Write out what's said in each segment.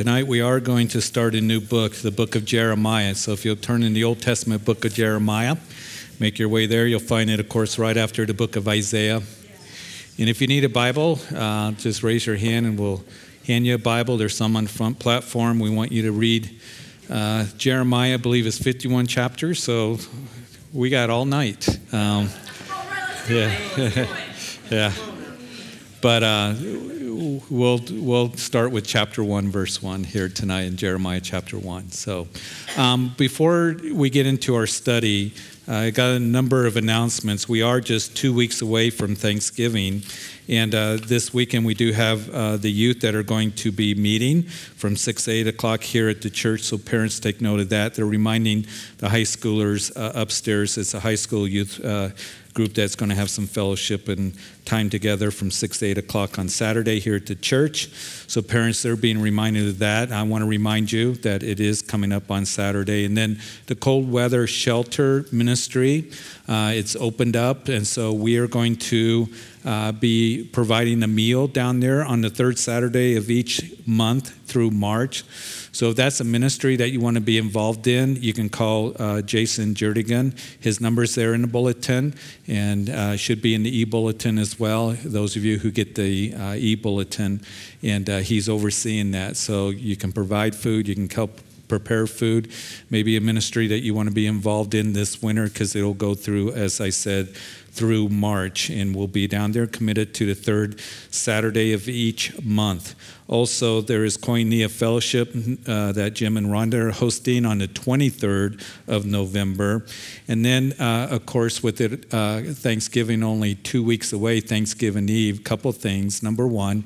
Tonight we are going to start a new book, the book of Jeremiah. So if you'll turn in the Old Testament book of Jeremiah, make your way there. You'll find it, of course, right after the book of Isaiah. And if you need a Bible, uh, just raise your hand and we'll hand you a Bible. There's some on the front platform. We want you to read uh, Jeremiah, I believe, is 51 chapters. So we got all night. Um, yeah. yeah. But uh, we'll, we'll start with chapter 1, verse 1 here tonight in Jeremiah chapter 1. So um, before we get into our study, I got a number of announcements. We are just two weeks away from Thanksgiving. And uh, this weekend, we do have uh, the youth that are going to be meeting from 6 to 8 o'clock here at the church. So parents take note of that. They're reminding the high schoolers uh, upstairs. It's a high school youth uh, group that's going to have some fellowship and time together from 6 to 8 o'clock on Saturday here at the church. So, parents, they're being reminded of that. I want to remind you that it is coming up on Saturday. And then the cold weather shelter ministry, uh, it's opened up. And so we are going to uh, be providing a meal down there on the third Saturday of each month through March. So if that's a ministry that you want to be involved in, you can call uh, Jason Jerdigan. His number's there in the bulletin and uh, should be in the e-bulletin as well. Those of you who get the uh, e-bulletin, and uh, he's overseeing that. So you can provide food, you can help prepare food, maybe a ministry that you want to be involved in this winter because it'll go through, as I said, through March, and we'll be down there committed to the third Saturday of each month. Also, there is Koinonia Fellowship uh, that Jim and Rhonda are hosting on the 23rd of November. And then, uh, of course, with it, uh, Thanksgiving only two weeks away, Thanksgiving Eve, couple things. Number one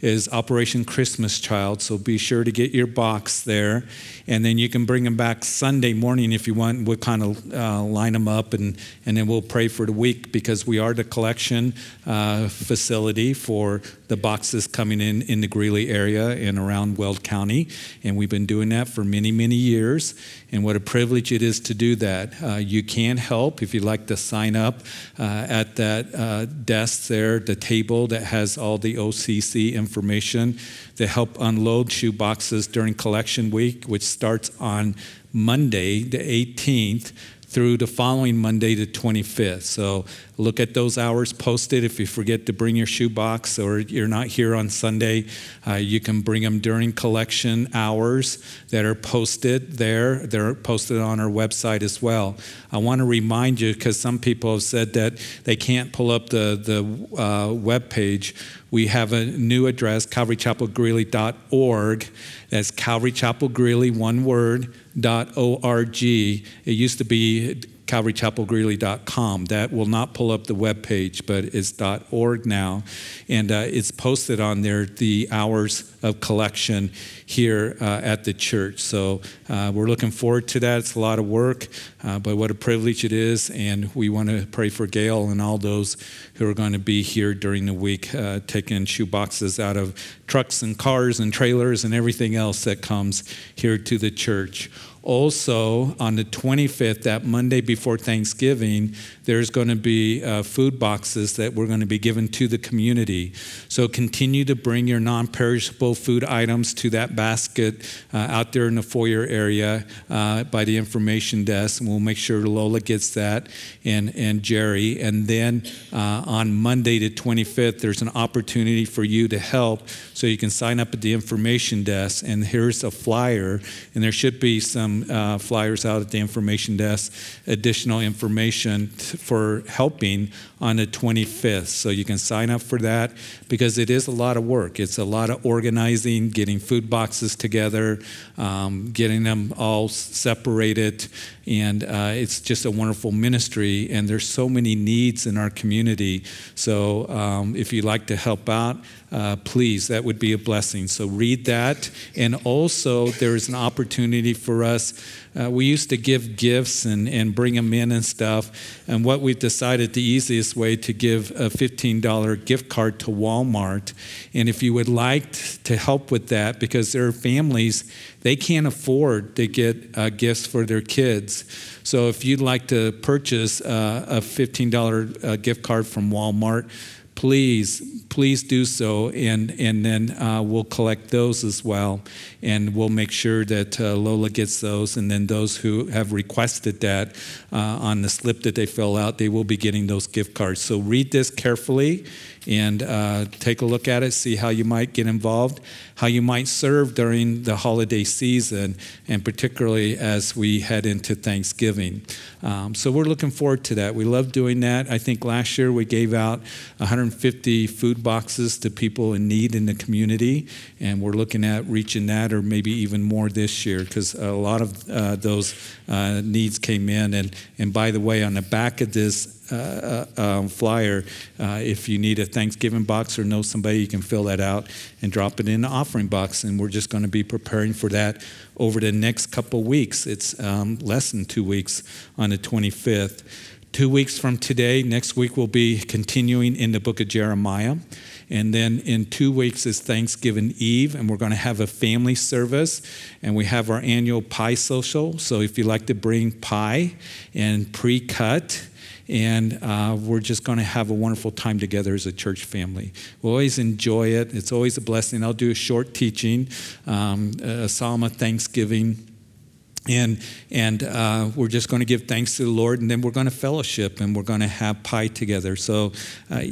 is Operation Christmas Child, so be sure to get your box there. And then you can bring them back Sunday morning if you want. We'll kind of uh, line them up and, and then we'll pray for the week because we are the collection uh, facility for the boxes coming in in the Greeley area and around Weld County. And we've been doing that for many, many years. And what a privilege it is to do that. Uh, you can help if you'd like to sign up uh, at that uh, desk there, the table that has all the OCC information to help unload shoe boxes during collection week, which starts on Monday, the 18th through the following Monday, the 25th. So look at those hours posted. If you forget to bring your shoebox or you're not here on Sunday, uh, you can bring them during collection hours that are posted there. They're posted on our website as well. I want to remind you because some people have said that they can't pull up the, the uh, web page. We have a new address, calvarychapelgreeley.org. That's Calvary Chapel Greeley, one word calvarychapelgreeley.org. It used to be calvarychapelgreeley.com. That will not pull up the web page, but it's .org now, and uh, it's posted on there the hours of collection here uh, at the church. So uh, we're looking forward to that. It's a lot of work, uh, but what a privilege it is, and we want to pray for Gail and all those who are going to be here during the week, uh, taking shoe boxes out of trucks and cars and trailers and everything else that comes here to the church. Also, on the 25th, that Monday before Thanksgiving, there's going to be uh, food boxes that we're going to be given to the community. So continue to bring your non perishable food items to that basket uh, out there in the foyer area uh, by the information desk, and we'll make sure Lola gets that and, and Jerry. And then uh, on Monday, the 25th, there's an opportunity for you to help. So you can sign up at the information desk, and here's a flyer, and there should be some uh, flyers out at the information desk, additional information t- for helping on the 25th. So you can sign up for that because it is a lot of work. It's a lot of organizing, getting food boxes together, um, getting them all separated, and uh, it's just a wonderful ministry. And there's so many needs in our community. So um, if you'd like to help out, uh, please, that would be a blessing. So read that. And also, there is an opportunity for us. Uh, we used to give gifts and, and bring them in and stuff. And what we've decided the easiest way to give a $15 gift card to Walmart. And if you would like to help with that, because there are families, they can't afford to get uh, gifts for their kids. So if you'd like to purchase uh, a $15 uh, gift card from Walmart, please, please do so. And, and then uh, we'll collect those as well. And we'll make sure that uh, Lola gets those. And then those who have requested that uh, on the slip that they fill out, they will be getting those gift cards. So read this carefully and uh, take a look at it, see how you might get involved, how you might serve during the holiday season, and particularly as we head into Thanksgiving. Um, so we're looking forward to that. We love doing that. I think last year we gave out 150 food boxes to people in need in the community, and we're looking at reaching that or maybe even more this year because a lot of uh, those uh, needs came in. And, and by the way, on the back of this uh, uh, um, flyer. Uh, if you need a Thanksgiving box or know somebody, you can fill that out and drop it in the offering box. And we're just going to be preparing for that over the next couple weeks. It's um, less than two weeks on the 25th. Two weeks from today, next week, we'll be continuing in the book of Jeremiah. And then in two weeks is Thanksgiving Eve, and we're going to have a family service, and we have our annual pie social. So if you like to bring pie and pre cut, and uh, we're just going to have a wonderful time together as a church family. We always enjoy it. It's always a blessing. I'll do a short teaching, um, a psalm of thanksgiving and and uh, we're just going to give thanks to the Lord, and then we're going to fellowship, and we're going to have pie together. So uh,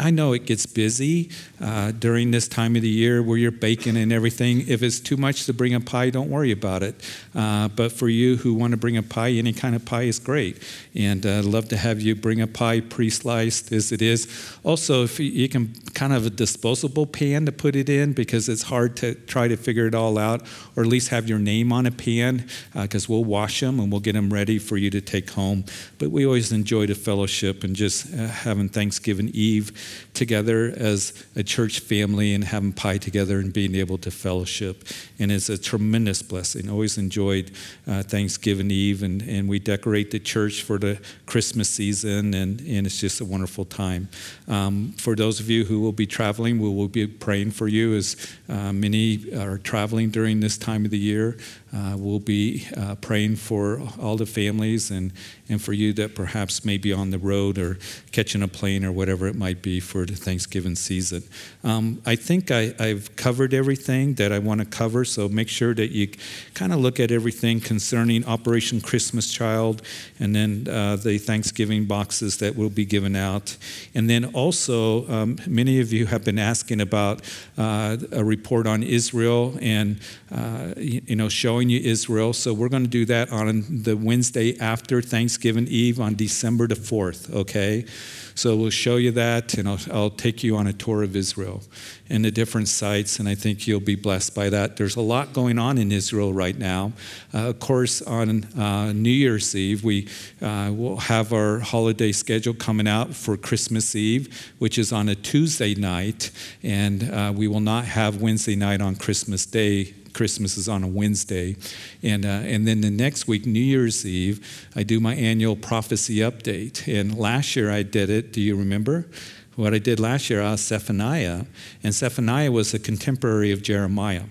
I know it gets busy uh, during this time of the year where you're baking and everything. If it's too much to bring a pie, don't worry about it. Uh, but for you who want to bring a pie, any kind of pie is great, and I'd love to have you bring a pie pre-sliced as it is. Also, if you can kind of a disposable pan to put it in because it's hard to try to figure it all out, or at least have your name on a pan because uh, we'll wash them and we'll get them ready for you to take home. But we always enjoy the fellowship and just uh, having Thanksgiving Eve together as a church family and having pie together and being able to fellowship. And it's a tremendous blessing. Always enjoyed uh, Thanksgiving Eve, and, and we decorate the church for the Christmas season, and, and it's just a wonderful time. Um, for those of you who will be traveling, we will be praying for you as uh, many are traveling during this time of the year. Uh, we'll be uh, praying for all the families and, and for you that perhaps may be on the road or catching a plane or whatever it might be for the Thanksgiving season. Um, I think I, have covered everything that I want to cover, so make sure that you kind of look at everything concerning Operation Christmas Child and then uh, the Thanksgiving boxes that will be given out. And then also, um, many of you have been asking about uh, a report on Israel and, uh, you know, showing you Israel. So we're going to do that on the Wednesday after Thanksgiving Eve on December the 4th, okay? So we'll show you that, and I'll, I'll, take you on a tour of Israel and the different sites, and I think you'll be blessed by that. There's a lot going on in Israel right now. Uh, of course, on uh, New Year's Eve, we uh, will have our holiday schedule coming out for Christmas Eve, which is on a Tuesday night, and uh, we will not have Wednesday night on Christmas Day Christmas is on a Wednesday. And, uh, and then the next week, New Year's Eve, I do my annual prophecy update. And last year I did it. Do you remember? What I did last year, I was Zephaniah. And Zephaniah was a contemporary of Jeremiah.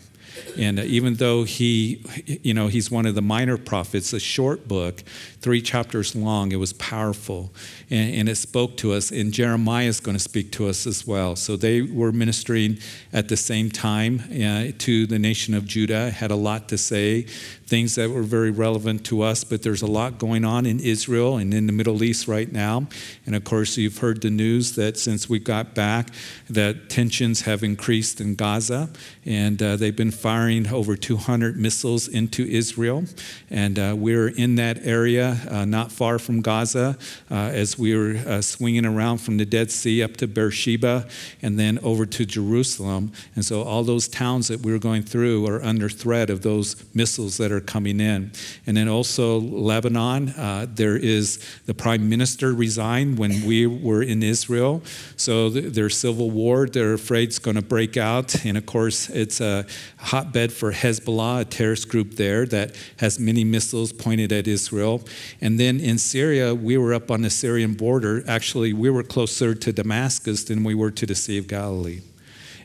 And uh, even though he, you know, he's one of the minor prophets, a short book, three chapters long, it was powerful. And, and it spoke to us. And Jeremiah is going to speak to us as well. So they were ministering at the same time uh, to the nation of Judah, had a lot to say, things that were very relevant to us. But there's a lot going on in Israel and in the Middle East right now. And of course, you've heard the news that since we got back, that tensions have increased in Gaza. And uh, they've been firing over 200 missiles into Israel. And uh, we're in that area, uh, not far from Gaza, uh, as we were uh, swinging around from the Dead Sea up to Beersheba and then over to Jerusalem. And so all those towns that we were going through are under threat of those missiles that are coming in. And then also Lebanon, uh, there is the prime minister resigned when we were in Israel. So th- there's civil war. They're afraid it's going to break out. And of course, it's a hotbed for Hezbollah, a terrorist group there that has many missiles pointed at Israel. And then in Syria, we were up on the Syrian border. Actually, we were closer to Damascus than we were to the Sea of Galilee.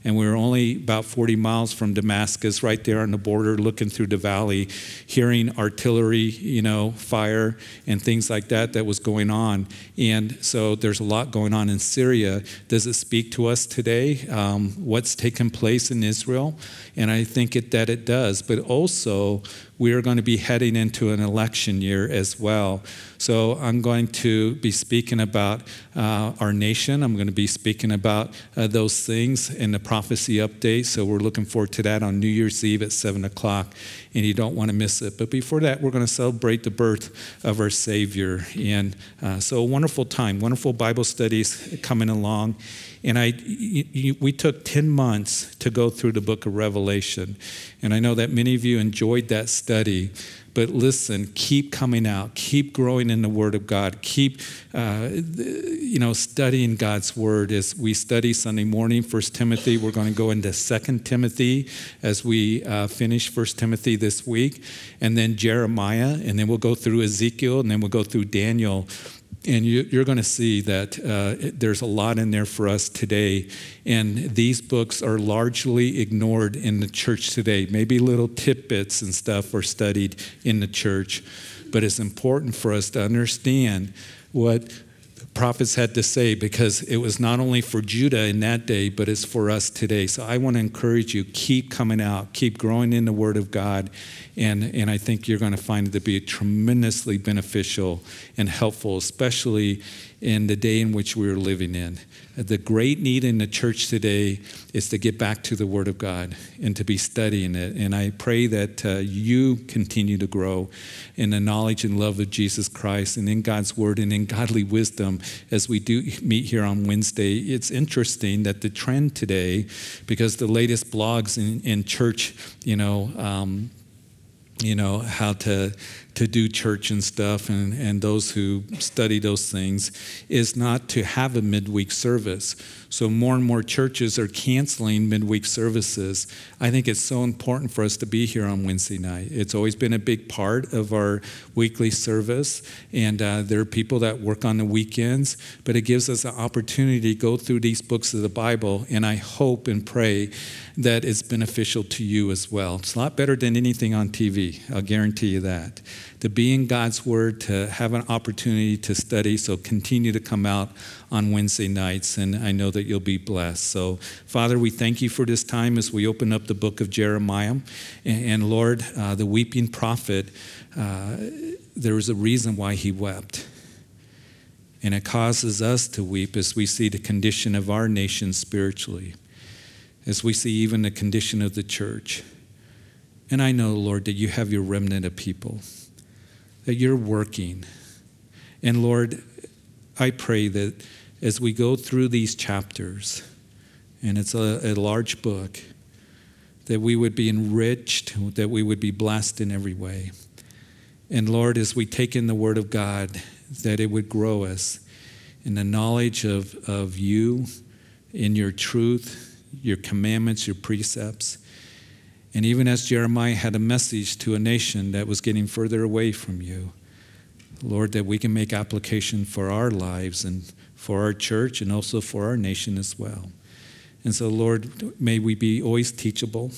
and we were only about 40 miles from Damascus, right there on the border, looking through the valley, hearing artillery, you know, fire and things like that that was going on. And so there's a lot going on in Syria. Does it speak to us today? Um, what's taken place in Israel? And I think it, that it does. But also, we are going to be heading into an election year as well. So I'm going to be speaking about uh, our nation. I'm going to be speaking about uh, those things in the prophecy update. So we're looking forward to that on New Year's Eve at 7 o'clock, and you don't want to miss it. But before that, we're going to celebrate the birth of our Savior. And uh, so a wonderful time, wonderful Bible studies coming along. And I, we took 10 months to go through the book of Revelation. And I know that many of you enjoyed that study. But listen, keep coming out, keep growing in the Word of God, keep, uh, you know, studying God's Word. As we study Sunday morning, First Timothy, we're going to go into Second Timothy as we uh, finish First Timothy this week, and then Jeremiah, and then we'll go through Ezekiel, and then we'll go through Daniel and you, are going to see that uh, there's a lot in there for us today. And these books are largely ignored in the church today. Maybe little tidbits and stuff are studied in the church, but it's important for us to understand what prophets had to say because it was not only for Judah in that day, but it's for us today. So I want to encourage you keep coming out, keep growing in the Word of God. And, and I think you're going to find it to be tremendously beneficial and helpful, especially in the day in which we're living in. The great need in the church today is to get back to the Word of God and to be studying it. And I pray that uh, you continue to grow in the knowledge and love of Jesus Christ and in God's Word and in godly wisdom as we do meet here on Wednesday. It's interesting that the trend today, because the latest blogs in, in church, you know, um, you know how to to do church and stuff and, and those who study those things is not to have a midweek service so more and more churches are canceling midweek services. I think it's so important for us to be here on wednesday night. It's always been a big part of our weekly service and uh, there are people that work on the weekends but it gives us an opportunity to go through these books of the bible and i hope and pray that it's beneficial to you as well. It's a lot better than anything on tv i'll guarantee you that to be in God's Word, to have an opportunity to study. So continue to come out on Wednesday nights, and I know that you'll be blessed. So, Father, we thank you for this time as we open up the book of Jeremiah. And, Lord, uh, the weeping prophet, uh, there was a reason why he wept. And it causes us to weep as we see the condition of our nation spiritually, as we see even the condition of the church. And I know, Lord, that you have your remnant of people that you're working. And Lord, I pray that as we go through these chapters, and it's a, a, large book, that we would be enriched, that we would be blessed in every way. And Lord, as we take in the Word of God, that it would grow us in the knowledge of, of you, in your truth, your commandments, your precepts. And even as Jeremiah had a message to a nation that was getting further away from you, Lord, that we can make application for our lives and for our church and also for our nation as well. And so, Lord, may we be always teachable.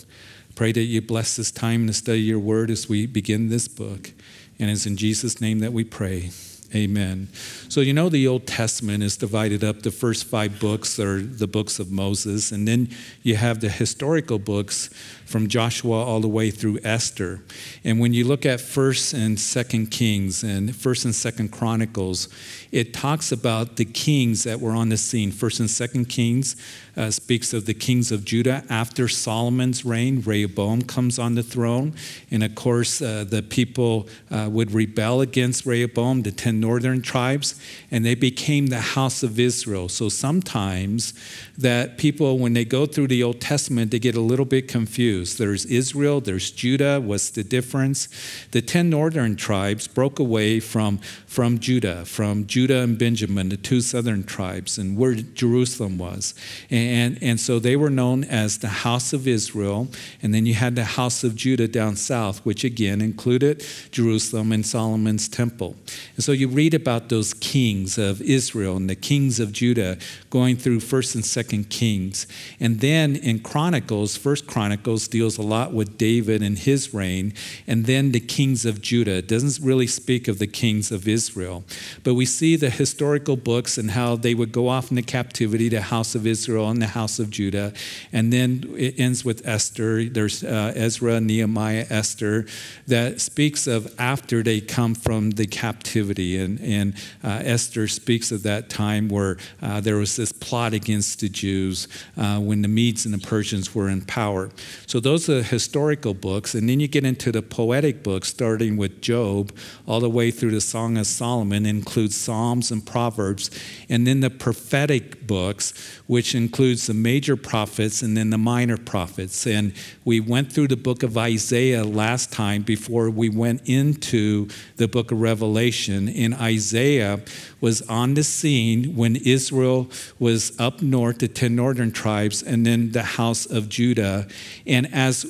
Pray that you bless this time to study your word as we begin this book. And it's in Jesus' name that we pray. Amen. So, you know, the Old Testament is divided up. The first five books are the books of Moses, and then you have the historical books from Joshua all the way through Esther. And when you look at 1st and 2nd Kings and 1st and 2nd Chronicles, it talks about the kings that were on the scene. 1st and 2nd Kings uh, speaks of the kings of Judah after Solomon's reign. Rehoboam comes on the throne. And of course, uh, the people uh, would rebel against Rehoboam, the 10 northern tribes, and they became the house of Israel. So sometimes that people, when they go through the Old Testament, they get a little bit confused Jews. There's Israel, there's Judah. What's the difference? The 10 northern tribes broke away from, from Judah, from Judah and Benjamin, the two southern tribes, and where Jerusalem was. And, and so they were known as the house of Israel. And then you had the house of Judah down south, which again included Jerusalem and Solomon's temple. And so you read about those kings of Israel and the kings of Judah going through 1st and 2nd Kings. And then in Chronicles, 1st Chronicles deals a lot with David and his reign, and then the kings of Judah. It doesn't really speak of the kings of Israel. But we see the historical books and how they would go off into captivity, the house of Israel and the house of Judah. And then it ends with Esther. There's uh, Ezra, Nehemiah, Esther, that speaks of after they come from the captivity. And, and uh, Esther speaks of that time where uh, there was this plot against the Jews uh, when the Medes and the Persians were in power. So those are the historical books. And then you get into the poetic books, starting with Job all the way through the Song of Solomon, includes Psalms and Proverbs. And then the prophetic books, which includes the major prophets and then the minor prophets. And we went through the book of Isaiah last time before we went into the book of Revelation. In Isaiah, was on the scene when Israel was up north, the 10 northern tribes, and then the house of Judah. And as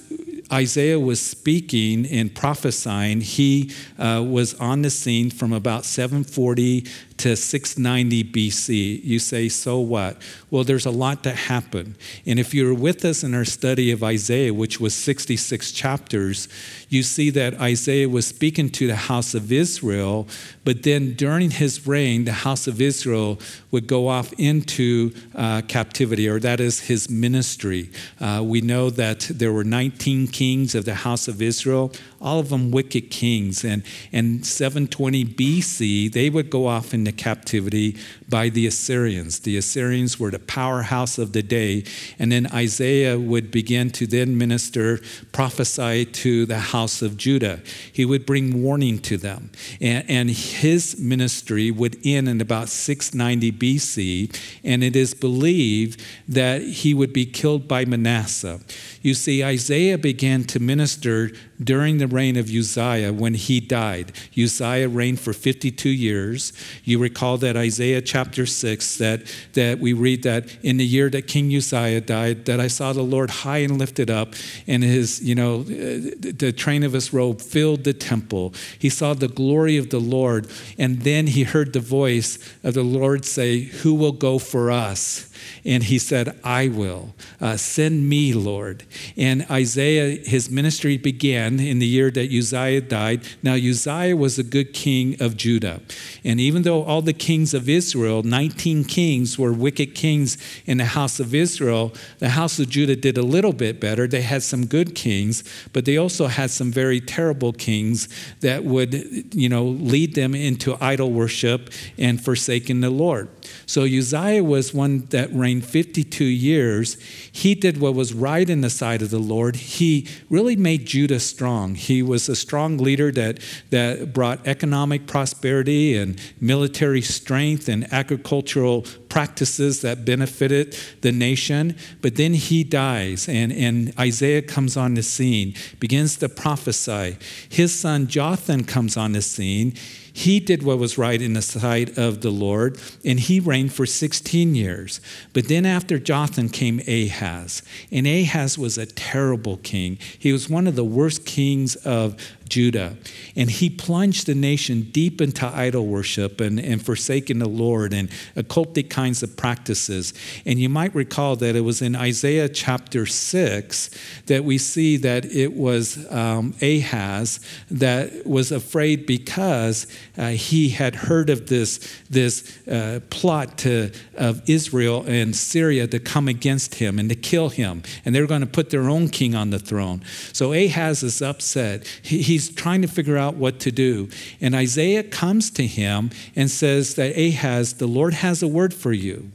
Isaiah was speaking and prophesying, he uh, was on the scene from about 740 to 690 BC. You say, so what? Well, there's a lot that happened. And if you're with us in our study of Isaiah, which was 66 chapters, you see that Isaiah was speaking to the house of Israel, but then during his reign, the house of Israel would go off into uh, captivity, or that is his ministry. Uh, we know that there were 19 kings of the house of Israel, all of them wicked kings. And in 720 BC, they would go off into captivity by the Assyrians. The Assyrians were the powerhouse of the day. And then Isaiah would begin to then minister, prophesy to the house of Judah. He would bring warning to them. And, and his ministry would end in about 690 BC. And it is believed that he would be killed by Manasseh. You see, Isaiah began to minister during the reign of Uzziah when he died. Uzziah reigned for 52 years. You recall that Isaiah chapter 6 that, that we read that in the year that King Uzziah died, that I saw the Lord high and lifted up, and his, you know, uh, the train of his robe filled the temple. He saw the glory of the Lord, and then he heard the voice of the Lord say, Who will go for us? And he said, I will. Uh, send me, Lord. And Isaiah, his ministry began in the year that Uzziah died. Now, Uzziah was a good king of Judah. And even though all the kings of Israel, 19 kings, were wicked kings in the house of Israel, the house of Judah did a little bit better. They had some good kings, but they also had some very terrible kings that would, you know, lead them into idol worship and forsaking the Lord. So Uzziah was one that reigned 52 years. He did what was right in the sight of the Lord. He really made Judah strong. He was a strong leader that, that brought economic prosperity and military strength and agricultural practices that benefited the nation. But then he dies, and, and Isaiah comes on the scene, begins to prophesy. His son Jotham comes on the scene. He did what was right in the sight of the Lord, and he reigned for 16 years. But then after Jotham came Ahaz, and Ahaz was a terrible king. He was one of the worst kings of Judah. And he plunged the nation deep into idol worship and, and forsaking the Lord and occultic kinds of practices. And you might recall that it was in Isaiah chapter 6 that we see that it was um, Ahaz that was afraid because uh, he had heard of this, this uh, plot to, of Israel and Syria to come against him and to kill him. And they were going to put their own king on the throne. So Ahaz is upset. He, he's he's trying to figure out what to do. And Isaiah comes to him and says that Ahaz, the Lord has a word for you.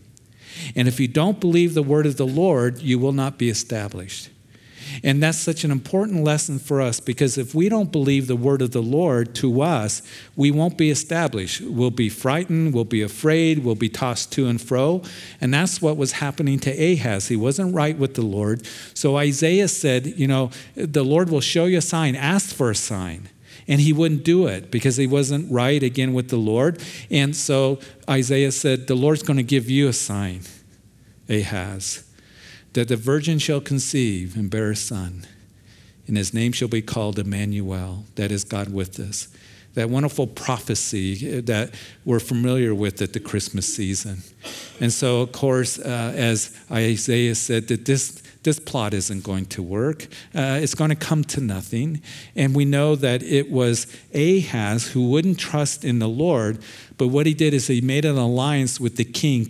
And if you don't believe the word of the Lord, you will not be established. And that's such an important lesson for us because if we don't believe the word of the Lord to us, we won't be established. We'll be frightened, we'll be afraid, we'll be tossed to and fro. And that's what was happening to Ahaz. He wasn't right with the Lord. So Isaiah said, You know, the Lord will show you a sign, ask for a sign and he wouldn't do it because he wasn't right again with the Lord. And so Isaiah said, The Lord's going to give you a sign, Ahaz that the virgin shall conceive and bear a son, and his name shall be called Emmanuel, that is God with us. That wonderful prophecy that we're familiar with at the Christmas season. And so, of course, uh, as Isaiah said, that this, this plot isn't going to work. Uh, it's going to come to nothing. And we know that it was Ahaz who wouldn't trust in the Lord, but what he did is he made an alliance with the king,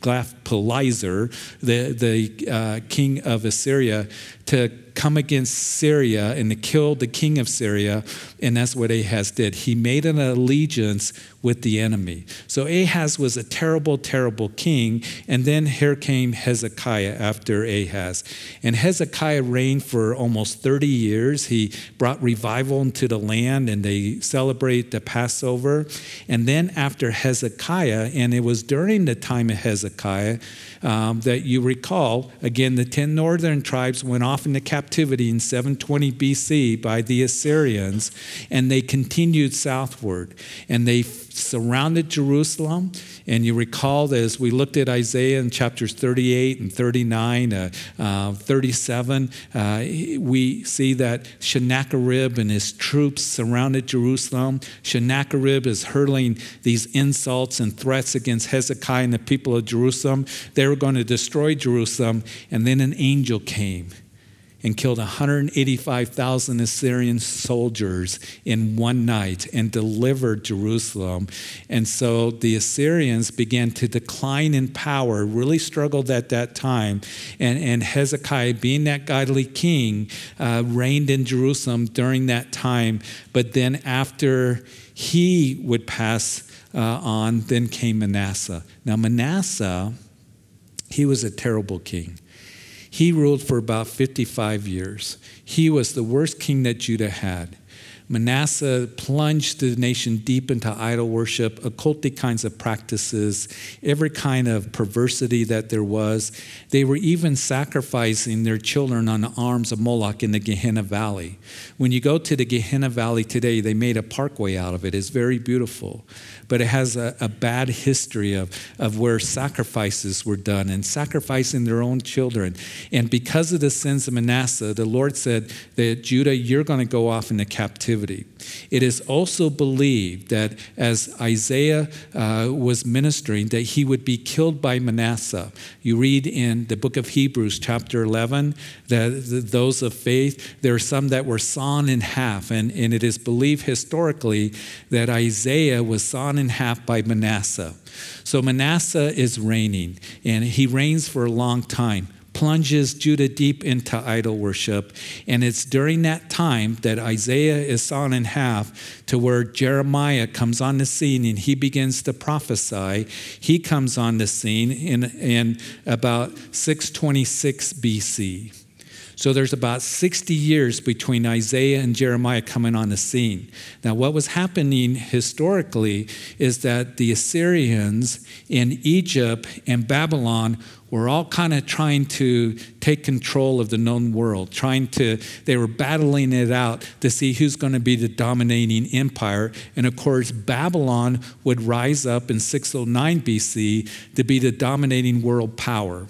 Tiglath-Pileser, the, the uh, king of Assyria, to come against Syria and to kill the king of Syria. And that's what Ahaz did. He made an allegiance with the enemy. So Ahaz was a terrible, terrible king. And then here came Hezekiah after Ahaz. And Hezekiah reigned for almost 30 years. He brought revival into the land and they celebrate the Passover. And then after Hezekiah, and it was during the time of Hezekiah um, that you recall, again, the 10 northern tribes went off into captivity in 720 BC by the Assyrians, and they continued southward. And they surrounded Jerusalem. And you recall that as we looked at Isaiah in chapters 38 and 39, uh, uh, 37, uh, we see that Sennacherib and his troops surrounded Jerusalem. Sennacherib is hurling these insults and threats against Hezekiah and the people of Jerusalem. They were going to destroy Jerusalem, and then an angel came and killed 185,000 Assyrian soldiers in one night and delivered Jerusalem. And so the Assyrians began to decline in power, really struggled at that time. And, and Hezekiah, being that godly king, uh, reigned in Jerusalem during that time. But then after he would pass uh, on, then came Manasseh. Now, Manasseh, he was a terrible king. He ruled for about 55 years. He was the worst king that Judah had. Manasseh plunged the nation deep into idol worship, occultic kinds of practices, every kind of perversity that there was. They were even sacrificing their children on the arms of Moloch in the Gehenna Valley. When you go to the Gehenna Valley today, they made a parkway out of it. It's very beautiful but it has a, a bad history of, of where sacrifices were done and sacrificing their own children. And because of the sins of Manasseh, the Lord said that Judah, you're going to go off into captivity. It is also believed that as Isaiah uh, was ministering, that he would be killed by Manasseh. You read in the book of Hebrews, chapter 11, that those of faith, there are some that were sawn in half. And, and it is believed historically that Isaiah was sawn in half by Manasseh. So Manasseh is reigning, and he reigns for a long time plunges Judah deep into idol worship. And it's during that time that Isaiah is sawn in half to where Jeremiah comes on the scene and he begins to prophesy. He comes on the scene in, in about 626 BC. So there's about 60 years between Isaiah and Jeremiah coming on the scene. Now, what was happening historically is that the Assyrians in Egypt and Babylon were all kind of trying to take control of the known world, trying to, they were battling it out to see who's going to be the dominating empire. And of course, Babylon would rise up in 609 BC to be the dominating world power.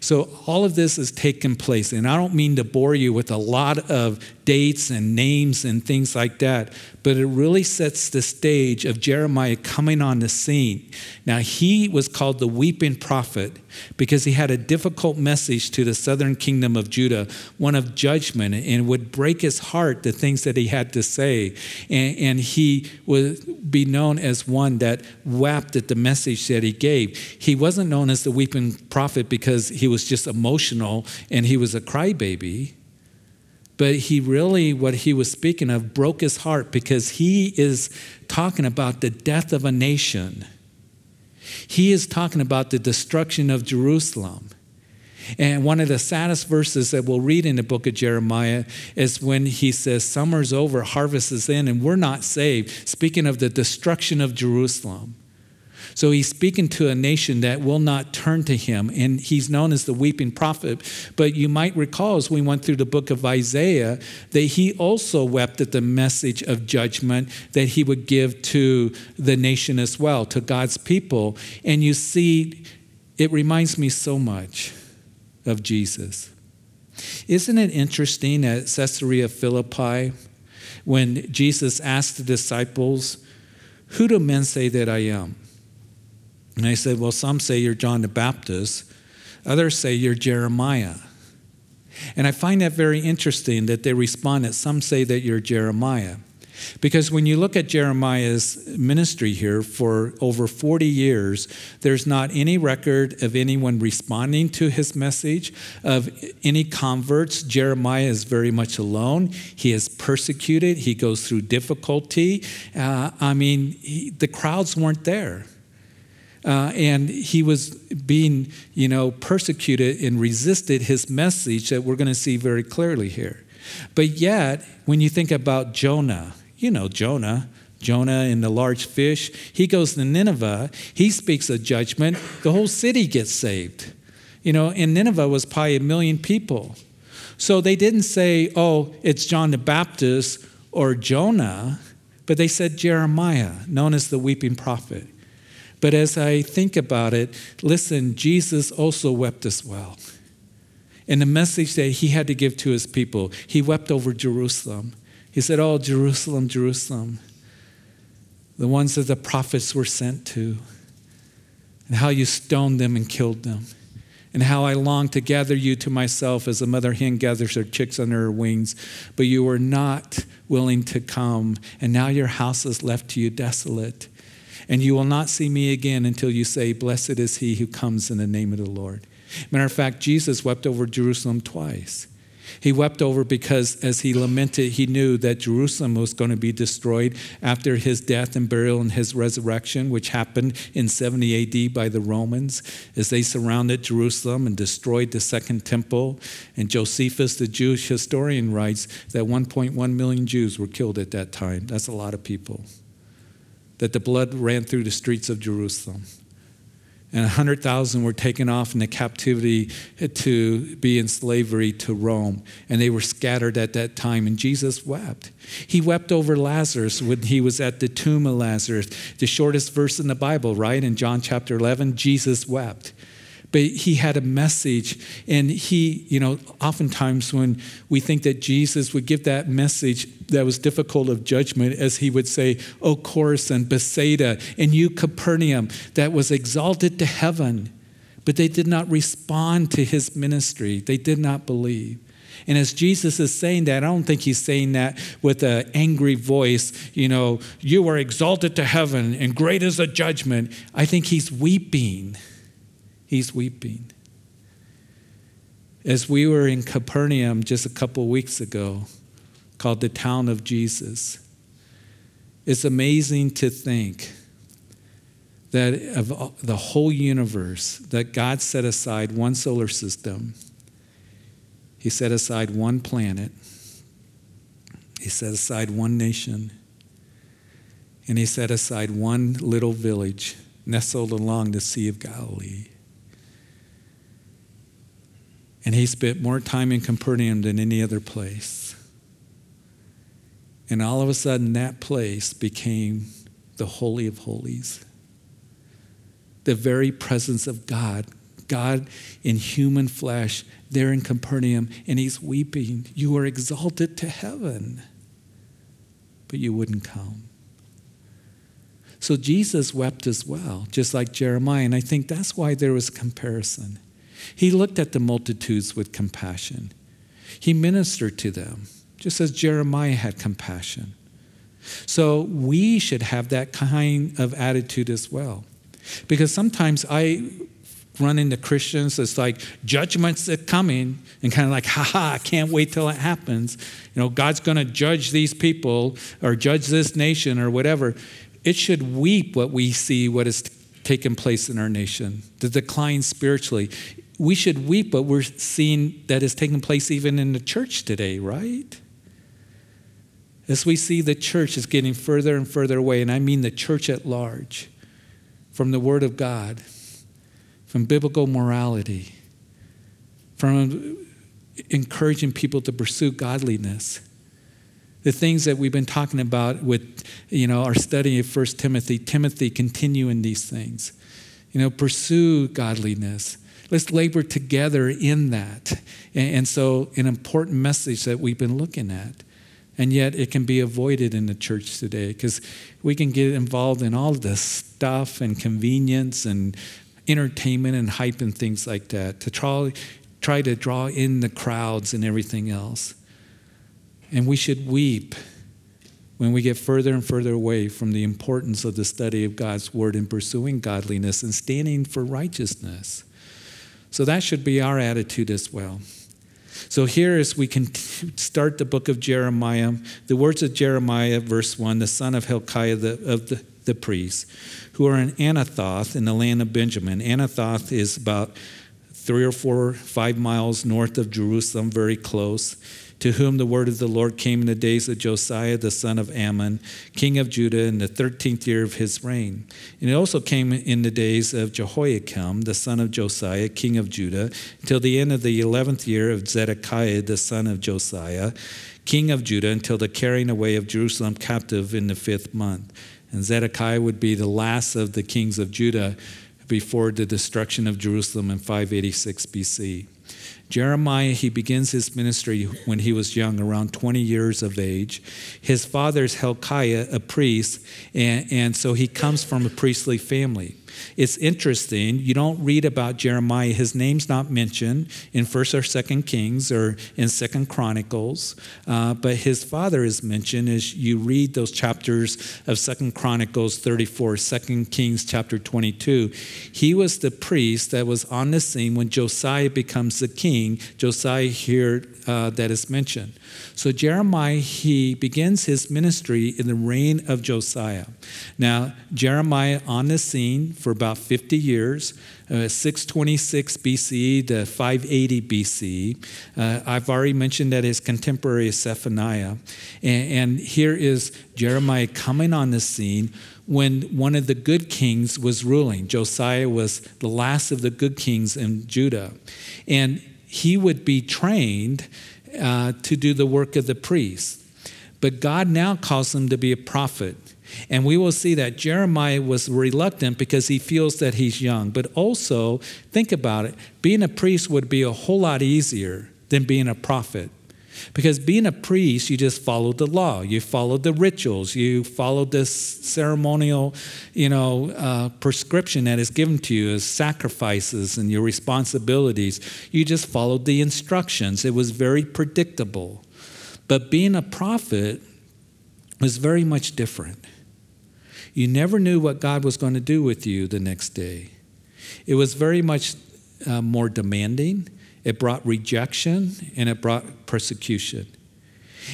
So all of this has taken place. And I don't mean to bore you with a lot of dates and names and things like that, but it really sets the stage of Jeremiah coming on the scene. Now, he was called the weeping prophet because he had a difficult message to the southern kingdom of Judah, one of judgment, and would break his heart the things that he had to say. And, and he would be known as one that wept at the message that he gave. He wasn't known as the weeping prophet because he was just emotional and he was a crybaby but he really, what he was speaking of, broke his heart because he is talking about the death of a nation. He is talking about the destruction of Jerusalem. And one of the saddest verses that we'll read in the book of Jeremiah is when he says, Summer's over, harvest is in, and we're not saved. Speaking of the destruction of Jerusalem. So he's speaking to a nation that will not turn to him, and he's known as the weeping prophet. But you might recall as we went through the book of Isaiah that he also wept at the message of judgment that he would give to the nation as well, to God's people. And you see, it reminds me so much of Jesus. Isn't it interesting at Caesarea Philippi when Jesus asked the disciples, Who do men say that I am? And I said, Well, some say you're John the Baptist, others say you're Jeremiah. And I find that very interesting that they respond that some say that you're Jeremiah. Because when you look at Jeremiah's ministry here for over 40 years, there's not any record of anyone responding to his message, of any converts. Jeremiah is very much alone. He is persecuted, he goes through difficulty. Uh, I mean, he, the crowds weren't there. Uh, and he was being, you know, persecuted and resisted his message that we're going to see very clearly here. But yet, when you think about Jonah, you know Jonah, Jonah and the large fish, he goes to Nineveh, he speaks a judgment, the whole city gets saved. You know, and Nineveh was probably a million people. So they didn't say, oh, it's John the Baptist or Jonah, but they said Jeremiah, known as the weeping prophet. But as I think about it, listen, Jesus also wept as well. In the message that he had to give to his people, he wept over Jerusalem. He said, Oh, Jerusalem, Jerusalem, the ones that the prophets were sent to, and how you stoned them and killed them, and how I longed to gather you to myself as a mother hen gathers her chicks under her wings, but you were not willing to come, and now your house is left to you desolate and you will not see me again until you say, Blessed is he who comes in the name of the Lord. Matter of fact, Jesus wept over Jerusalem twice. He wept over because as he lamented, he knew that Jerusalem was going to be destroyed after his death and burial and his resurrection, which happened in 70 AD by the Romans as they surrounded Jerusalem and destroyed the second temple. And Josephus, the Jewish historian, writes that 1.1 million Jews were killed at that time. That's a lot of people that the blood ran through the streets of Jerusalem. And 100,000 were taken off into captivity to be in slavery to Rome. And they were scattered at that time. And Jesus wept. He wept over Lazarus when he was at the tomb of Lazarus. The shortest verse in the Bible, right? In John chapter 11, Jesus wept but he had a message. And he, you know, oftentimes when we think that Jesus would give that message that was difficult of judgment, as he would say, O Chorazin, Bethsaida, and you, Capernaum, that was exalted to heaven. But they did not respond to his ministry, they did not believe. And as Jesus is saying that, I don't think he's saying that with an angry voice, you know, you are exalted to heaven and great is the judgment. I think he's weeping He's weeping. As we were in Capernaum just a couple weeks ago, called the town of Jesus, it's amazing to think that of the whole universe, that God set aside one solar system, He set aside one planet, He set aside one nation, and He set aside one little village nestled along the Sea of Galilee. And he spent more time in Capernaum than any other place. And all of a sudden, that place became the Holy of Holies. The very presence of God, God in human flesh, there in Capernaum, and he's weeping. You are exalted to heaven, but you wouldn't come. So Jesus wept as well, just like Jeremiah. And I think that's why there was comparison. He looked at the multitudes with compassion. He ministered to them, just as Jeremiah had compassion. So we should have that kind of attitude as well. Because sometimes I run into Christians it's like judgment's are coming and kind of like, haha, I can't wait till it happens. You know, God's going to judge these people or judge this nation or whatever. It should weep what we see, what has taken place in our nation, the decline spiritually we should weep, but we're seeing that is taking place even in the church today, right? As we see the church is getting further and further away, and I mean the church at large, from the Word of God, from biblical morality, from encouraging people to pursue godliness. The things that we've been talking about with, you know, our study of First Timothy, Timothy, continue in these things. You know, pursue godliness. Let's labor together in that. And so, an important message that we've been looking at. And yet, it can be avoided in the church today because we can get involved in all this stuff and convenience and entertainment and hype and things like that to try, try to draw in the crowds and everything else. And we should weep when we get further and further away from the importance of the study of God's Word and pursuing godliness and standing for righteousness. So that should be our attitude as well. So here, as we can start the book of Jeremiah, the words of Jeremiah, verse 1 the son of Hilkiah the, of the, the priest, who are in Anathoth in the land of Benjamin. Anathoth is about three or four, five miles north of Jerusalem, very close, to whom the word of the Lord came in the days of Josiah the son of Amon, king of Judah, in the thirteenth year of his reign. And it also came in the days of Jehoiakim the son of Josiah, king of Judah, until the end of the eleventh year of Zedekiah the son of Josiah, king of Judah, until the carrying away of Jerusalem captive in the fifth month. And Zedekiah would be the last of the kings of Judah before the destruction of Jerusalem in 586 BC. Jeremiah, he begins his ministry when he was young, around 20 years of age. His father's Hilkiah, a priest, and, and so he comes from a priestly family. It's interesting. You don't read about Jeremiah. His name's not mentioned in First or Second Kings or in Second Chronicles, uh, but his father is mentioned as you read those chapters of Second Chronicles 34, Second Kings chapter 22. He was the priest that was on the scene when Josiah becomes the king. Josiah here uh, that is mentioned. So Jeremiah, he begins his ministry in the reign of Josiah. Now, Jeremiah on the scene for about 50 years, uh, 626 BC to 580 BC. Uh, I've already mentioned that his contemporary is Zephaniah. And, and here is Jeremiah coming on the scene when one of the good kings was ruling. Josiah was the last of the good kings in Judah. And he would be trained uh, to do the work of the priest. But God now calls him to be a prophet. And we will see that Jeremiah was reluctant because he feels that he's young. But also, think about it being a priest would be a whole lot easier than being a prophet. Because being a priest, you just followed the law, you followed the rituals, you followed this ceremonial, you know, uh, prescription that is given to you as sacrifices and your responsibilities. You just followed the instructions. It was very predictable. But being a prophet was very much different. You never knew what God was going to do with you the next day. It was very much uh, more demanding. It brought rejection and it brought persecution.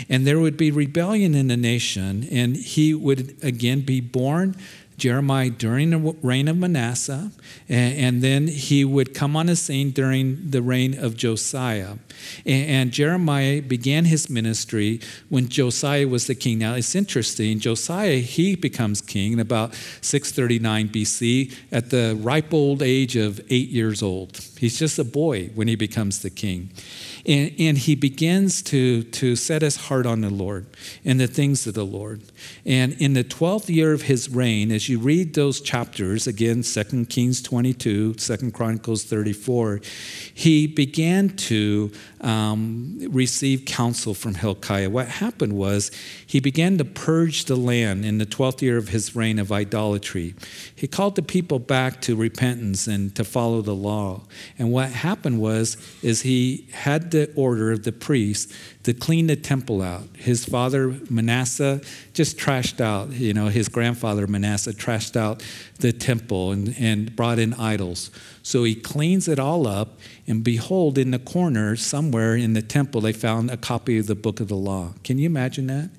And there would be rebellion in the nation, and he would again be born Jeremiah during the reign of Manasseh, and, then he would come on the scene during the reign of Josiah. And, Jeremiah began his ministry when Josiah was the king. Now it's interesting, Josiah, he becomes king in about 639 BC at the ripe old age of eight years old. He's just a boy when he becomes the king. And, and he begins to, to set his heart on the Lord and the things of the Lord. And in the 12th year of his reign, as you read those chapters, again, 2 Kings 22, 2 Chronicles 34, he began to um, receive counsel from Hilkiah. What happened was he began to purge the land in the 12th year of his reign of idolatry. He called the people back to repentance and to follow the law. And what happened was is he had the order of the priests to clean the temple out. His father Manasseh just trashed out, you know, his grandfather Manasseh trashed out the temple and, and brought in idols. So he cleans it all up, and behold, in the corner somewhere in the temple, they found a copy of the book of the law. Can you imagine that?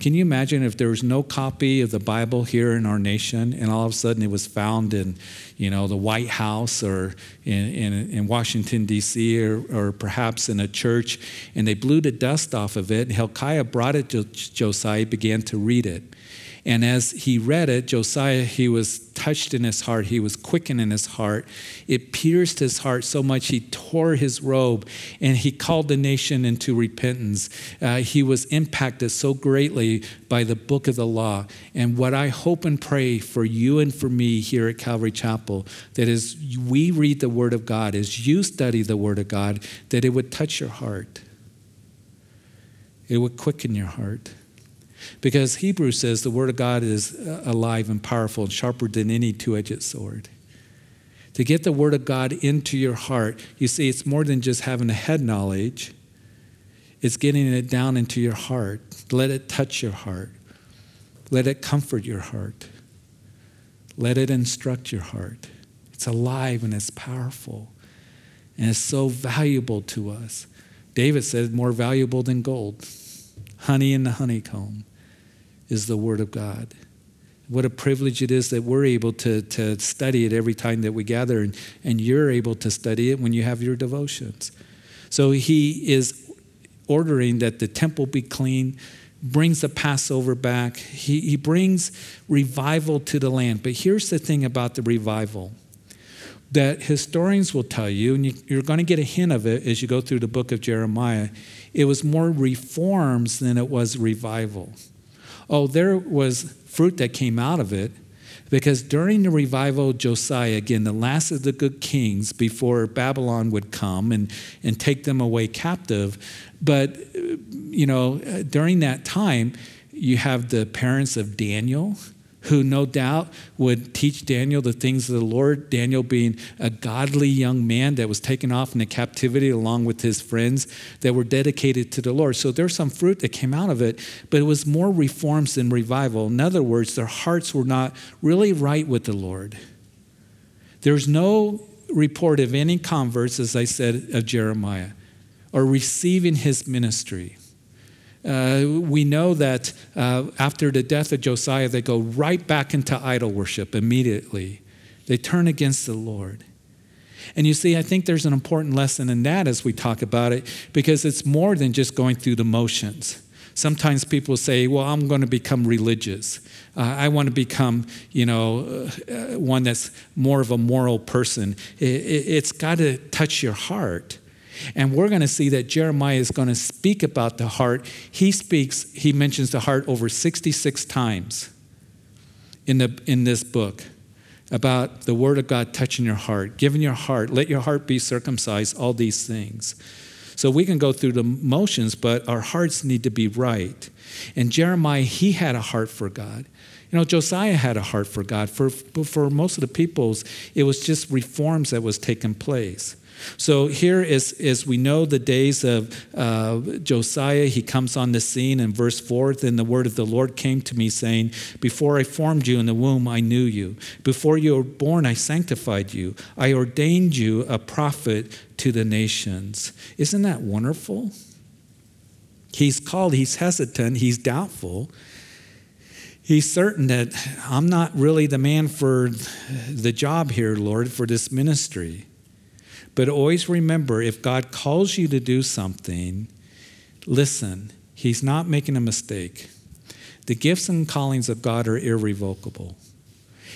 Can you imagine if there was no copy of the Bible here in our nation and all of a sudden it was found in, you know, the White House or in, in, in Washington, D.C., or, or perhaps in a church, and they blew the dust off of it, and Hilkiah brought it to Josiah, began to read it. And as he read it, Josiah, he was touched in his heart. He was quickened in his heart. It pierced his heart so much he tore his robe and he called the nation into repentance. Uh, he was impacted so greatly by the book of the law. And what I hope and pray for you and for me here at Calvary Chapel, that as we read the Word of God, as you study the Word of God, that it would touch your heart. It would quicken your heart. Because Hebrews says the Word of God is uh, alive and powerful and sharper than any two edged sword. To get the Word of God into your heart, you see, it's more than just having a head knowledge, it's getting it down into your heart. Let it touch your heart, let it comfort your heart, let it instruct your heart. It's alive and it's powerful, and it's so valuable to us. David said, more valuable than gold, honey in the honeycomb is the Word of God. What a privilege it is that we're able to, to study it every time that we gather, and, and you're able to study it when you have your devotions. So he is ordering that the temple be clean, brings the Passover back, he, he brings revival to the land. But here's the thing about the revival that historians will tell you, and you, are going to get a hint of it as you go through the book of Jeremiah, it was more reforms than it was revival. Oh, there was fruit that came out of it because during the revival of Josiah, again, the last of the good kings before Babylon would come and, and take them away captive, but, you know, during that time, you have the parents of Daniel who no doubt would teach Daniel the things of the Lord. Daniel being a godly young man that was taken off into captivity along with his friends that were dedicated to the Lord. So there's some fruit that came out of it, but it was more reforms than revival. In other words, their hearts were not really right with the Lord. There's no report of any converts, as I said, of Jeremiah or receiving his ministry. Uh, we know that uh, after the death of Josiah, they go right back into idol worship immediately. They turn against the Lord. And you see, I think there's an important lesson in that as we talk about it, because it's more than just going through the motions. Sometimes people say, Well, I'm going to become religious. Uh, I want to become, you know, uh, one that's more of a moral person. It, it, it's got to touch your heart. And we're going to see that Jeremiah is going to speak about the heart. He speaks, he mentions the heart over 66 times in, the, in this book about the word of God touching your heart, giving your heart, let your heart be circumcised, all these things. So we can go through the motions, but our hearts need to be right. And Jeremiah, he had a heart for God. You know, Josiah had a heart for God. For, for most of the peoples, it was just reforms that was taking place. So here is, as we know the days of uh, Josiah, he comes on the scene in verse 4. Then the word of the Lord came to me, saying, Before I formed you in the womb, I knew you. Before you were born, I sanctified you. I ordained you a prophet to the nations. Isn't that wonderful? He's called, he's hesitant, he's doubtful. He's certain that I'm not really the man for the job here, Lord, for this ministry. But always remember if God calls you to do something, listen, He's not making a mistake. The gifts and callings of God are irrevocable.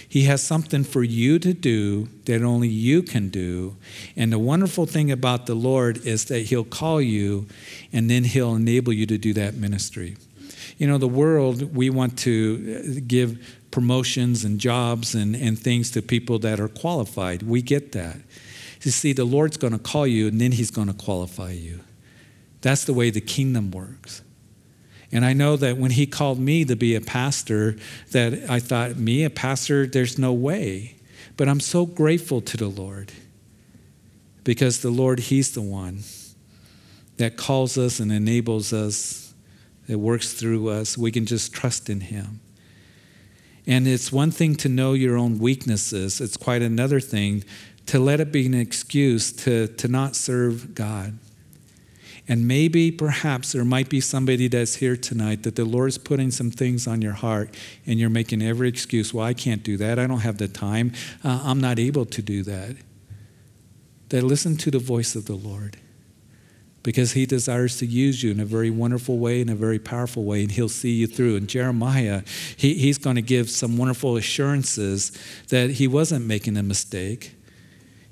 He has something for you to do that only you can do. And the wonderful thing about the Lord is that He'll call you and then He'll enable you to do that ministry. You know, the world, we want to uh, give promotions and jobs and, and things to people that are qualified. We get that. You see, the Lord's going to call you and then He's going to qualify you. That's the way the kingdom works. And I know that when He called me to be a pastor, that I thought, me, a pastor, there's no way. But I'm so grateful to the Lord because the Lord, He's the one that calls us and enables us, that works through us. We can just trust in Him. And it's one thing to know your own weaknesses, it's quite another thing to let it be an excuse to, to not serve God. And maybe, perhaps, there might be somebody that's here tonight that the Lord's putting some things on your heart and you're making every excuse. Well, I can't do that. I don't have the time. Uh, I'm not able to do that. That listen to the voice of the Lord because he desires to use you in a very wonderful way, in a very powerful way, and he'll see you through. And Jeremiah, he, he's going to give some wonderful assurances that he wasn't making a mistake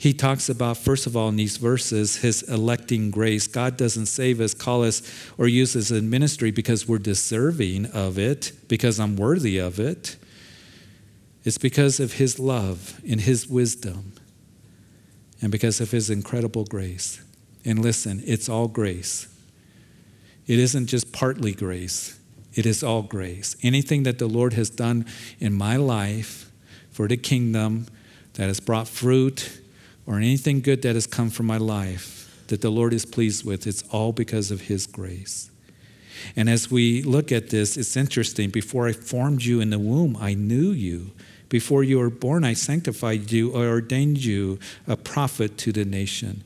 he talks about, first of all, in these verses, his electing grace. God doesn't save us, call us, or use us in ministry because we're deserving of it, because I'm worthy of it. It's because of his love and his wisdom and because of his incredible grace. And listen, it's all grace. It isn't just partly grace, it is all grace. Anything that the Lord has done in my life for the kingdom that has brought fruit, or anything good that has come from my life that the Lord is pleased with, it's all because of His grace. And as we look at this, it's interesting. Before I formed you in the womb, I knew you. Before you were born, I sanctified you, I ordained you a prophet to the nation.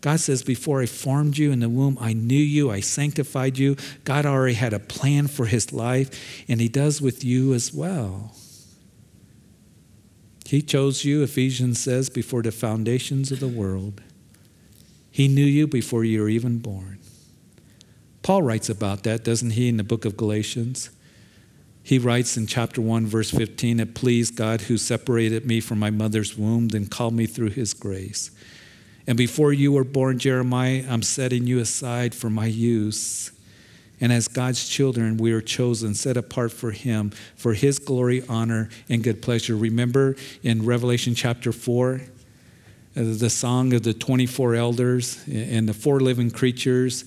God says, Before I formed you in the womb, I knew you, I sanctified you. God already had a plan for his life, and he does with you as well. He chose you, Ephesians says, before the foundations of the world. He knew you before you were even born. Paul writes about that, doesn't he, in the book of Galatians? He writes in chapter 1, verse 15, It pleased God who separated me from my mother's womb and called me through his grace. And before you were born, Jeremiah, I'm setting you aside for my use and as God's children, we are chosen, set apart for Him, for His glory, honor, and good pleasure. Remember in Revelation chapter 4, uh, the song of the 24 elders and the four living creatures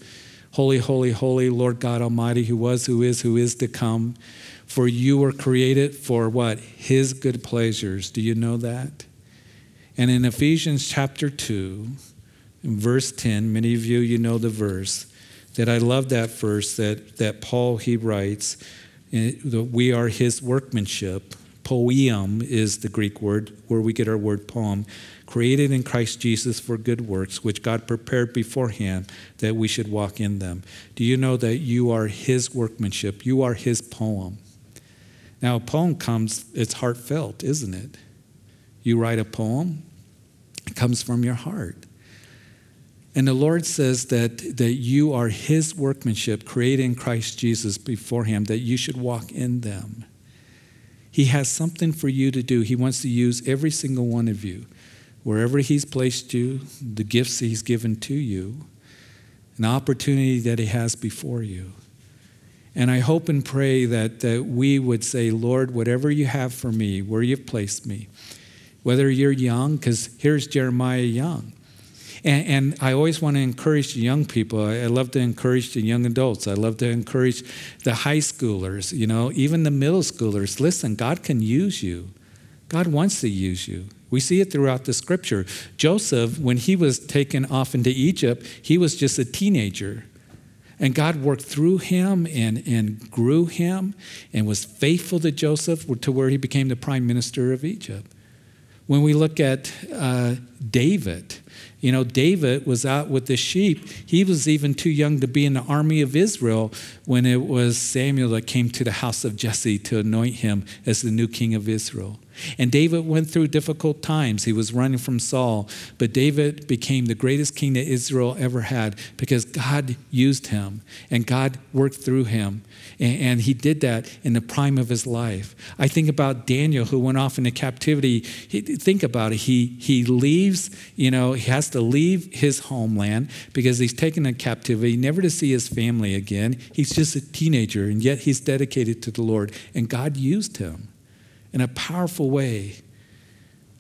Holy, holy, holy, Lord God Almighty, who was, who is, who is to come. For you were created for what? His good pleasures. Do you know that? And in Ephesians chapter 2, verse 10, many of you, you know the verse that I love that verse that, that Paul he writes eh, we are his workmanship. Poem is the Greek word where we get our word poem, created in Christ Jesus for good works, which God prepared beforehand that we should walk in them. Do you know that you are his workmanship? You are his poem. Now, a poem comes, it's heartfelt, isn't it? You write a poem, it comes from your heart. And the Lord says that, that you are His workmanship, created in Christ Jesus before Him, that you should walk in them. He has something for you to do. He wants to use every single one of you, wherever He's placed you, the gifts He's given to you, an opportunity that He has before you. And I hope and pray that, that we would say, Lord, whatever you have for me, where you've placed me, whether you're young, because here's Jeremiah young. And, and, I always want to encourage the young people. I, I love to encourage the young adults. I love to encourage the high schoolers, you know, even the middle schoolers. Listen, God can use you. God wants to use you. We see it throughout the scripture. Joseph, when he was taken off into Egypt, he was just a teenager. And God worked through him and, and grew him and was faithful to Joseph to where he became the prime minister of Egypt. When we look at uh, David, you know, David was out with the sheep. He was even too young to be in the army of Israel when it was Samuel that came to the house of Jesse to anoint him as the new king of Israel. And David went through difficult times. He was running from Saul, but David became the greatest king that Israel ever had because God used him and God worked through him. And, he did that in the prime of his life. I think about Daniel who went off into captivity. think about it. He, he leaves, you know, he has to leave his homeland because he's taken in captivity, never to see his family again. He's just a teenager, and yet he's dedicated to the Lord. And God used him in a powerful way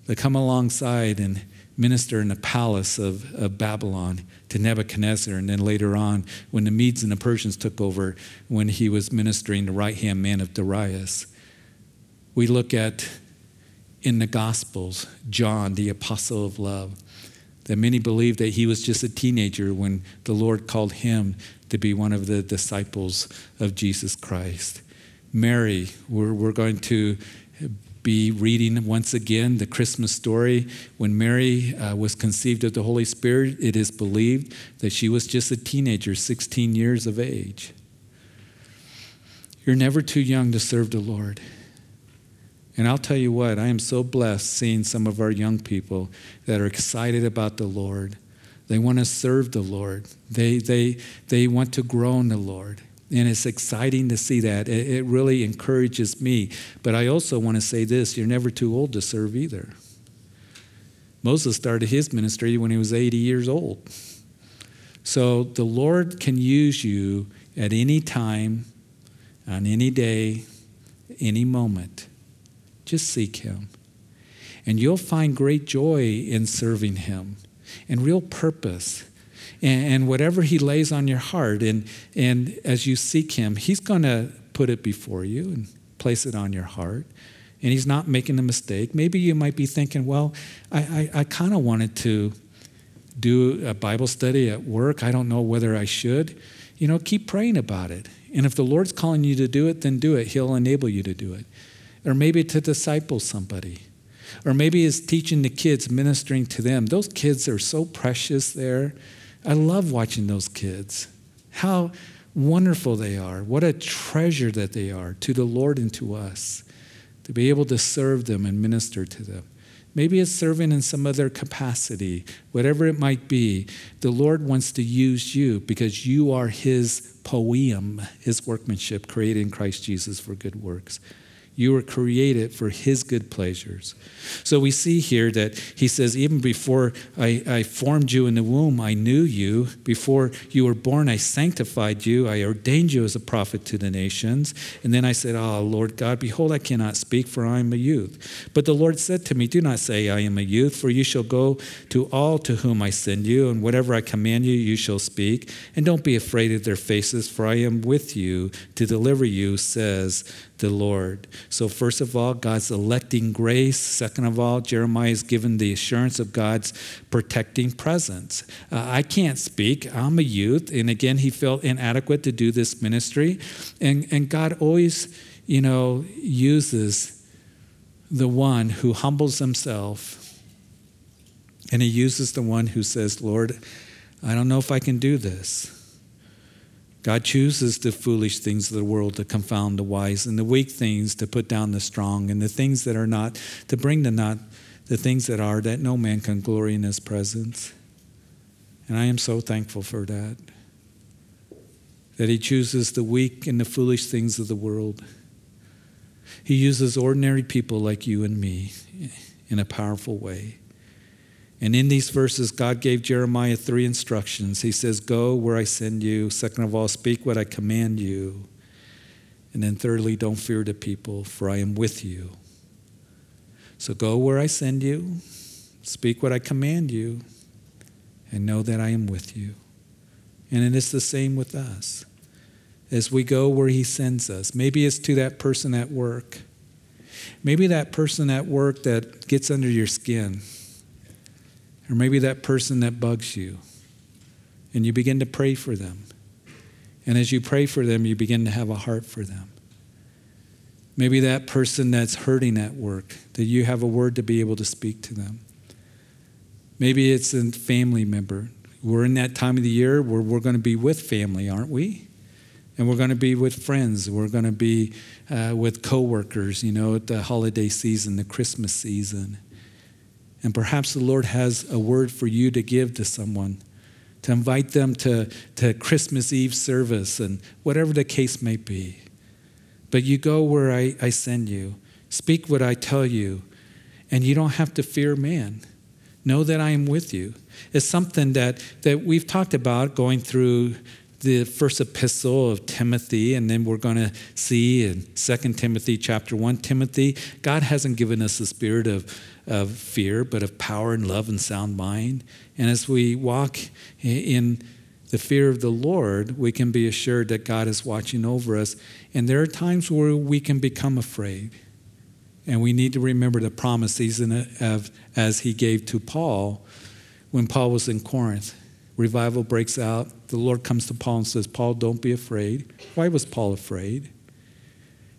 to come alongside and minister in the palace of, of Babylon to Nebuchadnezzar. And then later on, when the Medes and the Persians took over, when he was ministering the right hand man of Darius. We look at in the Gospels, John, the apostle of love, that many believe that he was just a teenager when the Lord called him to be one of the disciples of Jesus Christ. Mary, we're, we're going to be reading once again the Christmas story. When Mary uh, was conceived of the Holy Spirit, it is believed that she was just a teenager, 16 years of age. You're never too young to serve the Lord. And I'll tell you what, I am so blessed seeing some of our young people that are excited about the Lord. They want to serve the Lord. They, they, they want to grow in the Lord. And it's exciting to see that. It, it really encourages me. But I also want to say this you're never too old to serve either. Moses started his ministry when he was 80 years old. So the Lord can use you at any time, on any day, any moment. Just seek Him. And you'll find great joy in serving Him and real purpose and, whatever He lays on your heart. And, and as you seek Him, He's going to put it before you and place it on your heart. And He's not making a mistake. Maybe you might be thinking, well, I, I, I kind of wanted to do a Bible study at work. I don't know whether I should. You know, keep praying about it. And if the Lord's calling you to do it, then do it. He'll enable you to do it. Or maybe to disciple somebody. Or maybe it's teaching the kids, ministering to them. Those kids are so precious there. I love watching those kids. How wonderful they are. What a treasure that they are to the Lord and to us to be able to serve them and minister to them. Maybe it's serving in some other capacity, whatever it might be. The Lord wants to use you because you are His poem, His workmanship, created in Christ Jesus for good works. You were created for His good pleasures. So we see here that He says, Even before I, I, formed you in the womb, I knew you. Before you were born, I sanctified you. I ordained you as a prophet to the nations. And then I said, Ah, oh, Lord God, behold, I cannot speak, for I am a youth. But the Lord said to me, Do not say, I am a youth, for you shall go to all to whom I send you, and whatever I command you, you shall speak. And don't be afraid of their faces, for I am with you to deliver you, says the Lord. So, first of all, God's electing grace. Second of all, Jeremiah is given the assurance of God's protecting presence. Uh, I can't speak, I'm a youth. And again, he felt inadequate to do this ministry. And, and God always, you know, uses the one who humbles himself. And he uses the one who says, Lord, I don't know if I can do this. God chooses the foolish things of the world to confound the wise, and the weak things to put down the strong, and the things that are not to bring to naught the things that are, that no man can glory in his presence. And I am so thankful for that. That he chooses the weak and the foolish things of the world. He uses ordinary people like you and me in a powerful way. And in these verses, God gave Jeremiah three instructions. He says, Go where I send you. Second of all, speak what I command you. And then thirdly, don't fear the people, for I am with you. So go where I send you, speak what I command you, and know that I am with you. And it is the same with us. As we go where He sends us, maybe it's to that person at work. Maybe that person at work that gets under your skin or maybe that person that bugs you. And you begin to pray for them. And as you pray for them, you begin to have a heart for them. Maybe that person that's hurting at work, that you have a word to be able to speak to them. Maybe it's a family member. We're in that time of the year where we're going to be with family, aren't we? And we're going to be with friends. We're going to be uh, with coworkers, you know, at the holiday season, the Christmas season. And perhaps the Lord has a word for you to give to someone, to invite them to, to Christmas Eve service and whatever the case may be. But you go where I, I send you, speak what I tell you, and you don't have to fear man. Know that I am with you. It's something that, that we've talked about going through the first epistle of Timothy, and then we're going to see in 2 Timothy chapter 1, Timothy, God hasn't given us a spirit of, of fear, but of power and love and sound mind. And as we walk in the fear of the Lord, we can be assured that God is watching over us. And there are times where we can become afraid. And we need to remember the promises of, as he gave to Paul when Paul was in Corinth revival breaks out. The Lord comes to Paul and says, Paul, don't be afraid. Why was Paul afraid?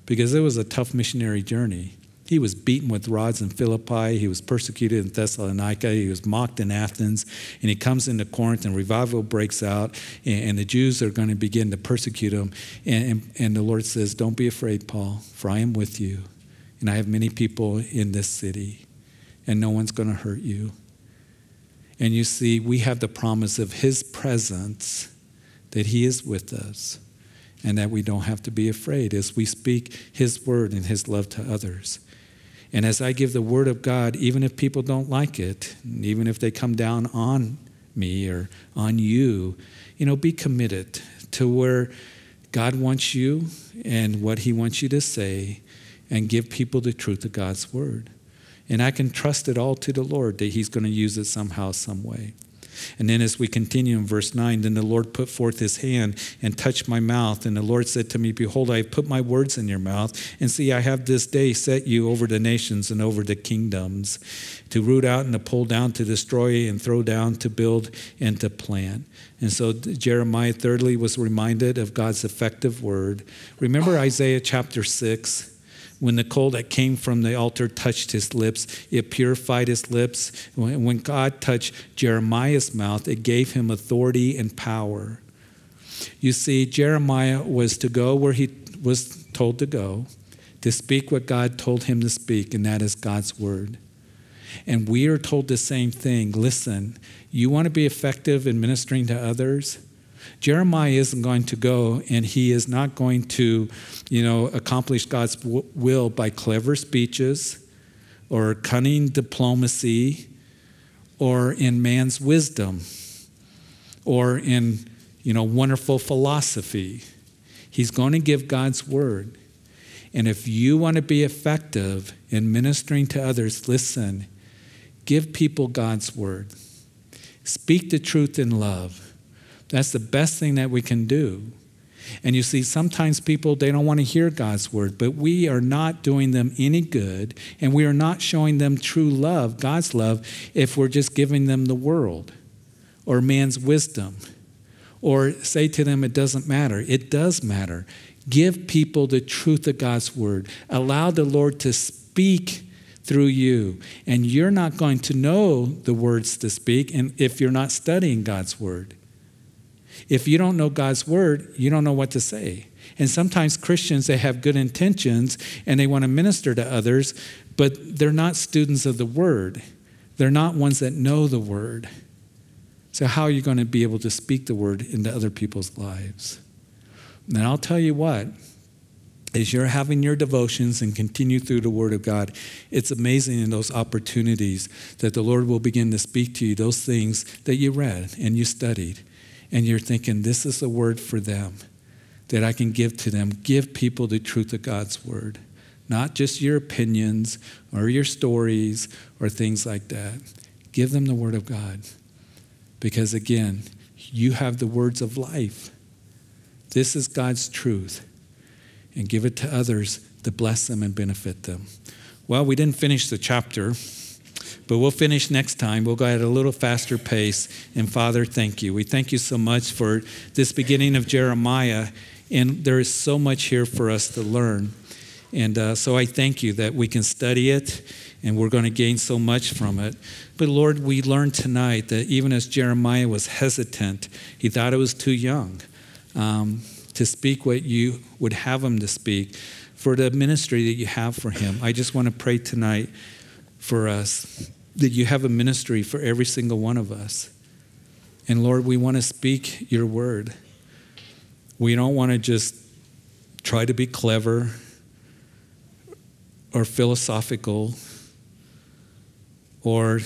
Because it was a tough missionary journey. He was beaten with rods in Philippi. He was persecuted in Thessalonica. He was mocked in Athens. And he comes into Corinth, and revival breaks out. And, and the Jews are going to begin to persecute him. And, and, and the Lord says, Don't be afraid, Paul, for I am with you. And I have many people in this city, and no one's going to hurt you. And you see, we have the promise of his presence, that he is with us, and that we don't have to be afraid as we speak his word and his love to others. And as I give the word of God, even if people don't like it, even if they come down on me or on you, you know, be committed to where God wants you and what he wants you to say and give people the truth of God's word. And I can trust it all to the Lord that he's going to use it somehow, some way. And then as we continue in verse 9, then the Lord put forth his hand and touched my mouth. And the Lord said to me, Behold, I have put my words in your mouth. And see, I have this day set you over the nations and over the kingdoms, to root out and to pull down, to destroy and throw down, to build and to plant. And so Jeremiah, thirdly, was reminded of God's effective word. Remember Isaiah chapter 6? When the coal that came from the altar touched his lips, it purified his lips. When God touched Jeremiah's mouth, it gave him authority and power. You see, Jeremiah was to go where he was told to go, to speak what God told him to speak, and that is God's word. And we are told the same thing. Listen, you want to be effective in ministering to others? Jeremiah isn't going to go and he is not going to, you know, accomplish God's w- will by clever speeches or cunning diplomacy or in man's wisdom or in, you know, wonderful philosophy. He's going to give God's word. And if you want to be effective in ministering to others, listen, give people God's word. Speak the truth in love. That's the best thing that we can do. And you see, sometimes people, they don't want to hear God's word, but we are not doing them any good, and we are not showing them true love, God's love, if we're just giving them the world or man's wisdom or say to them, it doesn't matter. It does matter. Give people the truth of God's word. Allow the Lord to speak through you. And you're not going to know the words to speak and if you're not studying God's word. If you don't know God's word, you don't know what to say. And sometimes Christians, they have good intentions and they want to minister to others, but they're not students of the word. They're not ones that know the word. So, how are you going to be able to speak the word into other people's lives? And I'll tell you what, as you're having your devotions and continue through the Word of God, it's amazing in those opportunities that the Lord will begin to speak to you those things that you read and you studied and you're thinking, this is a word for them that I can give to them. Give people the truth of God's word, not just your opinions or your stories or things like that. Give them the word of God. Because again, you have the words of life. This is God's truth. And give it to others to bless them and benefit them. Well, we didn't finish the chapter. But we'll finish next time. We'll go at a little faster pace. And Father, thank you. We thank you so much for this beginning of Jeremiah. And there is so much here for us to learn. And uh, so I thank you that we can study it and we're going to gain so much from it. But Lord, we learned tonight that even as Jeremiah was hesitant, he thought it was too young um, to speak what you would have him to speak for the ministry that you have for him. I just want to pray tonight for us that you have a ministry for every single one of us. And Lord, we want to speak your word. We don't want to just try to be clever or philosophical or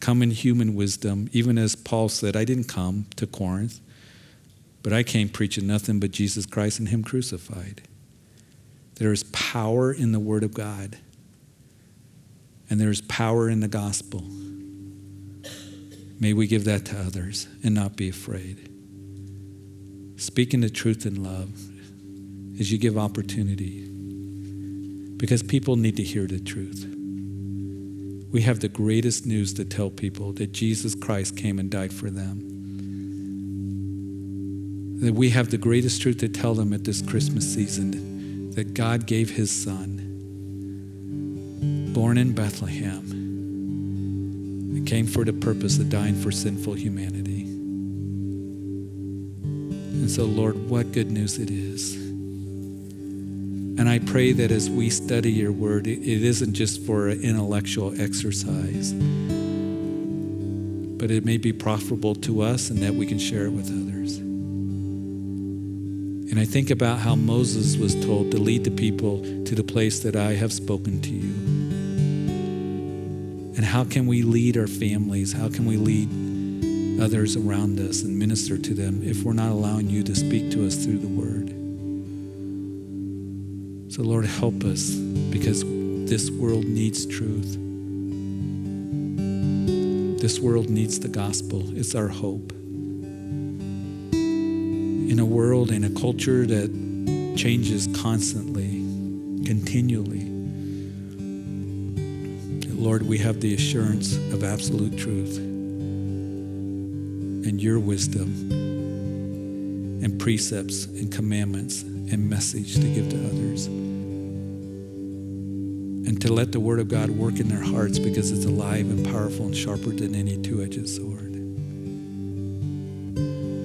come in human wisdom, even as Paul said, I didn't come to Corinth, but I came preaching nothing but Jesus Christ and Him crucified. There is power in the Word of God and there's power in the gospel. May we give that to others and not be afraid. Speaking the truth in love as you give opportunity. Because people need to hear the truth. We have the greatest news to tell people that Jesus Christ came and died for them. That we have the greatest truth to tell them at this Christmas season that God gave his son born in Bethlehem, and came for the purpose of dying for sinful humanity. And so, Lord, what good news it is. And I pray that as we study your word, it isn't just for intellectual exercise, but it may be profitable to us and that we can share it with others. And I think about how Moses was told to lead the people to the place that I have spoken to you. And how can we lead our families? How can we lead others around us and minister to them if we're not allowing you to speak to us through the word? So, Lord, help us because this world needs truth. This world needs the gospel, it's our hope in a world in a culture that changes constantly, continually. Lord, we have the assurance of absolute truth and your wisdom and precepts and commandments and message to give to others. And to let the Word of God work in their hearts because it's alive and powerful and sharper than any two edged sword.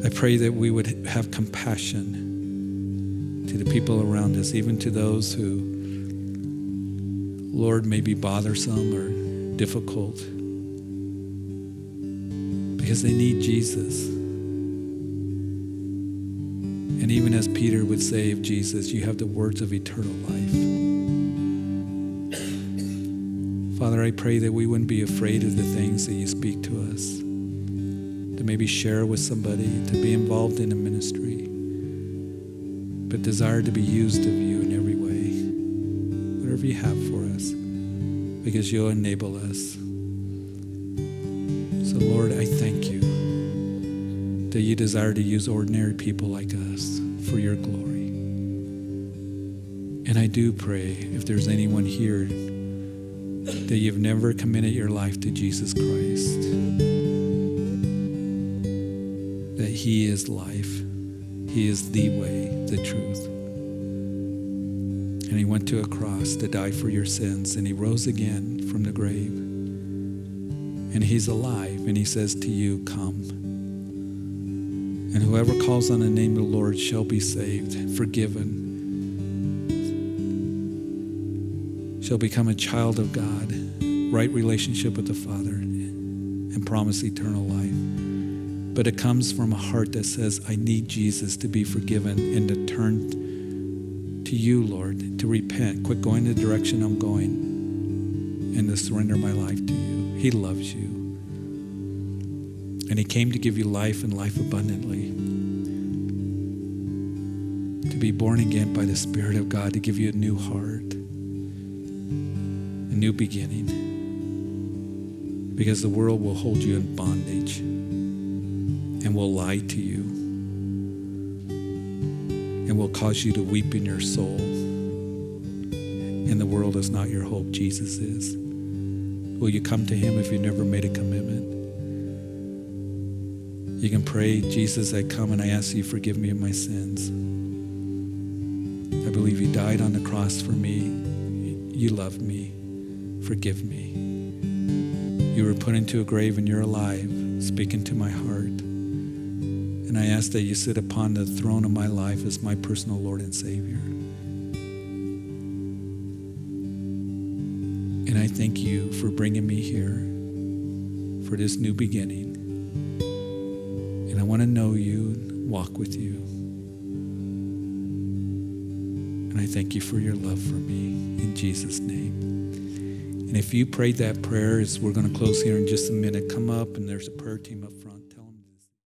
I pray that we would have compassion to the people around us, even to those who, Lord, may be bothersome or difficult, because they need Jesus. And even as Peter would say of Jesus, you have the words of eternal life. Father, I pray that we wouldn't be afraid of the things that you speak to us to maybe share with somebody, to be involved in a ministry, but desire to be used of you in every way, whatever you have for us, because you'll enable us. So, Lord, I thank you that you desire to use ordinary people like us for your glory. And I do pray if there's anyone here that you've never committed your life to Jesus Christ that He is life. He is the way, the truth. And He went to a cross to die for your sins, and He rose again from the grave. And He's alive, and He says to you, Come. And whoever calls on the name of the Lord shall be saved, forgiven, shall become a child of God, right relationship with the Father, and promise eternal life but it comes from a heart that says, I need Jesus to be forgiven and to turn to you, Lord, to repent, quit going the direction I'm going, and to surrender my life to you. He loves you. And He came to give you life and life abundantly. To be born again by the Spirit of God, to give you a new heart, a new beginning. Because the world will hold you in bondage and will lie to you and will cause you to weep in your soul. And the world is not your hope, Jesus is. Will you come to Him if you never made a commitment? You can pray, Jesus, I come and I ask you, forgive me of my sins. I believe you died on the cross for me. You love me. Forgive me. You were put into a grave and you're alive. speaking to my heart. And I ask that you sit upon the throne of my life as my personal Lord and Savior. Thank you for bringing me here for this new beginning. And I want to know you and walk with you. And I thank you for your love for me in Jesus' name. And if you prayed that prayer, as we're going to close here in just a minute, come up and there's a prayer team up front.